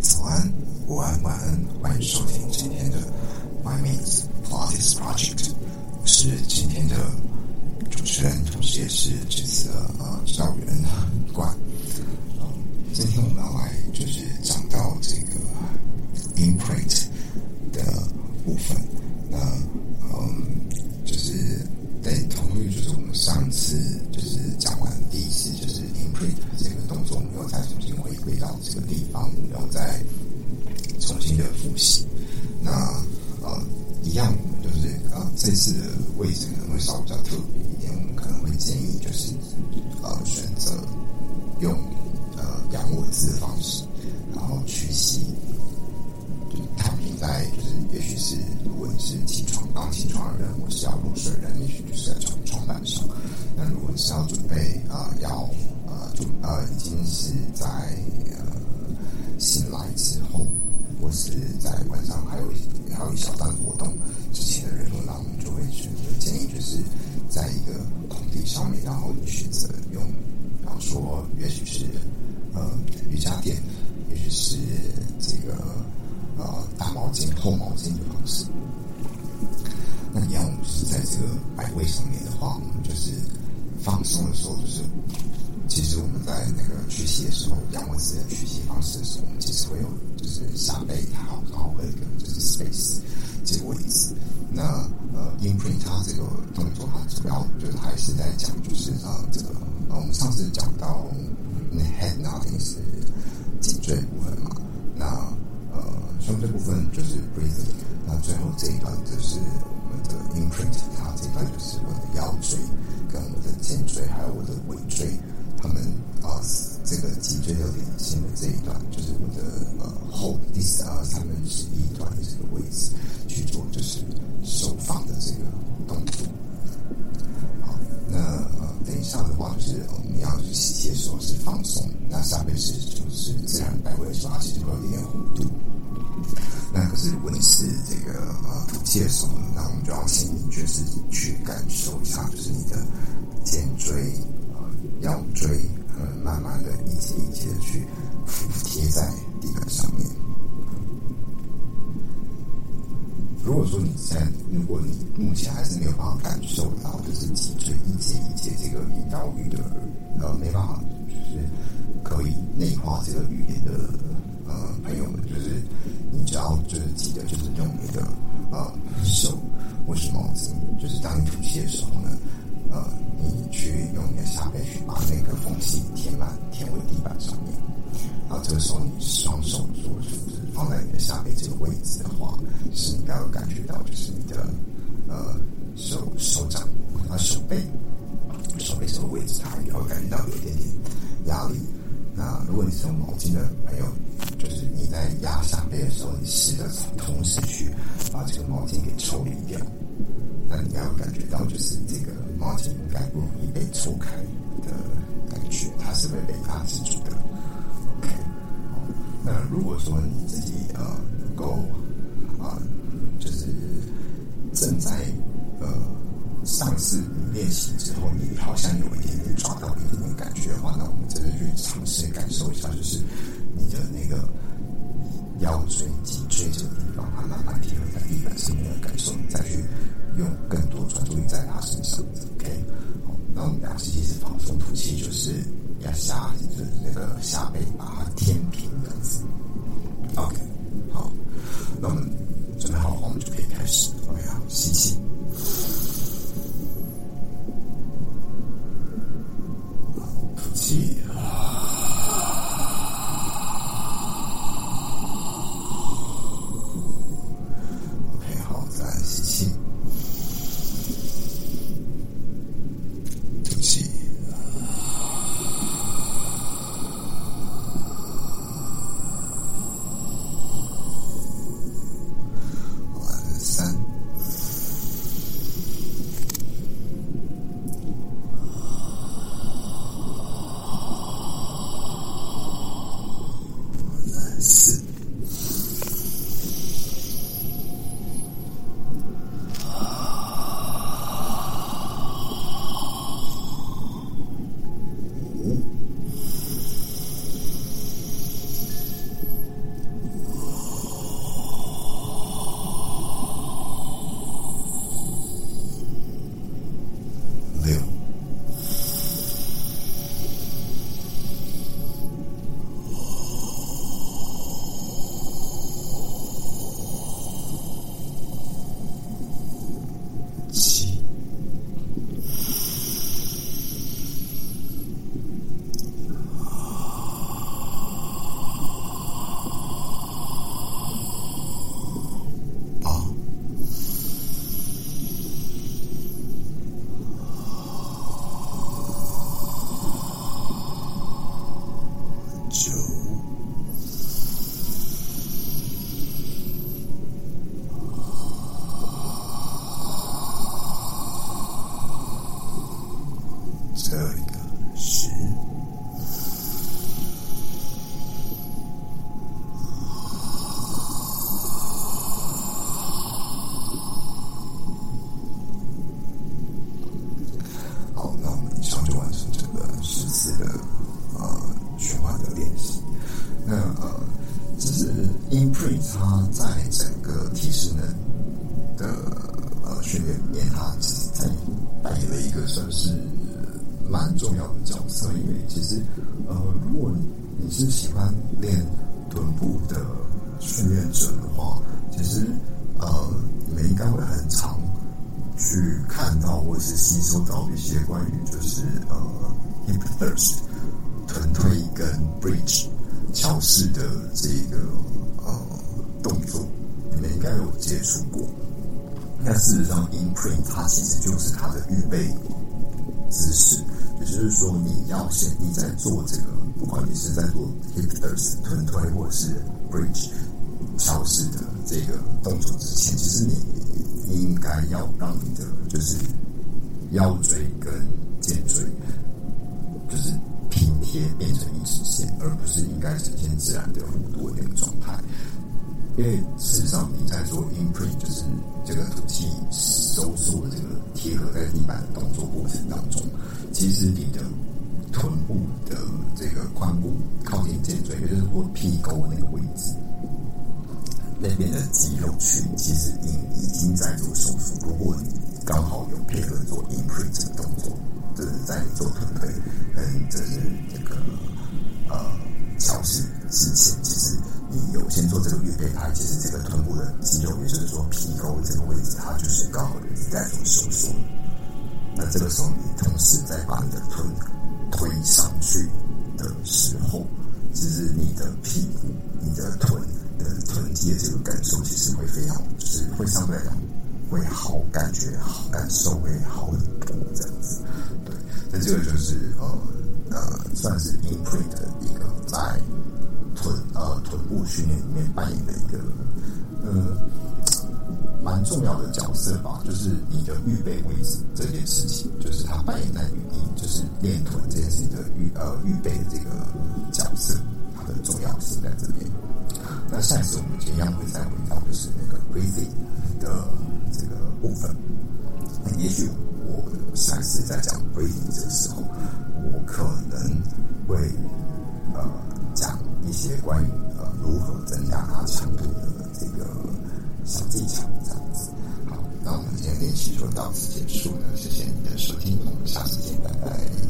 早安、午安、晚安，欢迎收听今天的 My Means Pilates Project。我是今天的主持人，同时也是这次的呃教员冠。嗯，今天我们要来就是讲到这个 imprint 的部分。那嗯，就是在同于就是我们上次就是讲完第一次就是 imprint 这个动作，我们又再重新回归到这个地方，然后再重新的复习。那呃，一样，我们就是呃这次的位置可能会稍微比较特别一点，我们可能会建议就是呃选择用呃仰卧姿的方式，然后屈膝，就躺平在就是也许是如果你是起床刚起床的人，或是要入睡的人，也许就是在床床板上。那如果你是要准备啊、要呃准呃已经是在呃醒来之后，或是在晚上还有还有一小段活动之前的人，那我们会选择建议就是在一个空地上面，然后你选择用，比方说也许是呃瑜伽垫，也许是这个呃大毛巾、厚毛巾的方式。那你要，我们是在这个摆位上面的话，我们就是放松的时候，就是其实我们在那个屈膝的时候，仰卧姿的屈膝方式的时候，我们其实会有就是下背好，然后会有一个就是 space 这个位置。那呃，imprint 它这个动作，它主要就是还是在讲就是呃这个我们上次讲到那 head nodding 是颈椎部分嘛，那呃胸椎部分就是 breathing，那最后这一段就是我们的 imprint，它这一段就是我的腰椎跟我的肩椎还有我的尾椎，他们啊、这个脊椎的连线的这一段，就是我的呃后第三三分之一段的这个位置去做，就是手放的这个动作。好，那呃等一下的话，就是我们要就是吸气的时候是放松，那下面是就是自然摆位的时候，它其实会有一点弧度。那可是如果你是这个呃吐气的时候，那我们就要先就是去感受一下，就是你的肩椎、呃腰椎，呃慢慢的一节一节的去服贴在地板上面。如果说你现在，如果你目前还是没有办法感受到，就是脊椎一节一节这个引导语的，呃，没办法，就是可以内化这个语言的，呃，朋友们，就是你只要就是记得，就是用你的呃手或是毛巾，就是当你吐气的时候呢，呃，你去用你的下背去把那个缝隙填满，填回地板上面。然后这个时候，你双手做就是放在你的下背这个位置的话，是你要有感觉到，就是你的呃手手掌啊手背手背这个位置，它也会感觉到有一点点压力。那如果你是用毛巾的朋友，就是你在压上背的时候，你试着同时去把这个毛巾给抽离掉。那你要感觉到，就是这个毛巾应该不容易被抽开的感觉，它是会被压制住的。OK，好，那如果说你自己呃能够啊、呃，就是正在上次你练习之后，你好像有一点点抓到一点点感觉的话，那我们真的去尝试感受一下，就是你的那个腰椎、脊椎这个地方，它慢慢贴合在地板上面的感受，你再去用更多专注力在它身上。OK，好，那我们俩其实放松吐气，就是要下，就是那个下背把它填平这样子。OK，好，那我们吐这个是，好，那我们以上就完成这个十次的呃循环的练习。那呃，其实 InPrint 它在整个体适能的呃训练里面，它只是在扮演了一个算是。蛮重要的角色。因为其实呃，如果你你是喜欢练臀部的训练者的话，其实呃，你们应该会很常去看到或是吸收到一些关于就是呃 hip thrust 臀推跟 bridge 桥式的这个呃动作，你们应该有接触过。那事实上，imprint 它其实就是它的预备姿势，也就是说，你要先你在做这个，不管你是在做 hip t h r s t 臀推或者是 bridge 桥式的这个动作之前，其实你应该要让你的就是腰椎跟肩椎就是平贴变成一直线，而不是应该呈现自然的弧度的那个状态。因为事实上你在做 imprint，就是这个吐气收缩的这个贴合在地板的动作过程当中，其实你的臀部的这个髋部靠近肩椎，也就是说屁沟那个位置。那边的肌肉群其实已已经在做手术。如果你刚好有配合做 imprint 这个动作，就是在你做臀推跟这是这个呃桥式之前，其实你有先做这个预备拍，其实这个臀部的肌肉，也就是说屁沟这个位置，它就是刚好你在做收缩。那这个时候，你同时在把你的臀推上去的时候，其实你的屁股、你的臀。的臀肌的这个感受其实会非常，就是会相对来讲会好，感觉好，感受会好很多这样子。对，那这个就是呃呃，算是 imprint 的一个在臀呃臀部训练里面扮演的一个呃蛮重要的角色吧。就是你的预备位置这件事情，就是它扮演在你就是练臀这件事情的预呃预备的这个角色，它的重要性在这边。那下一次我们一样会再回到就是那个 crazy 的这个部分。那也许我下一次在讲 breathing 这个时候，我可能会呃讲一些关于呃如何增加它强度的这个小技巧这样子。好，那我们今天练习就到此结束了，谢谢你的收听，我们下次见，拜拜。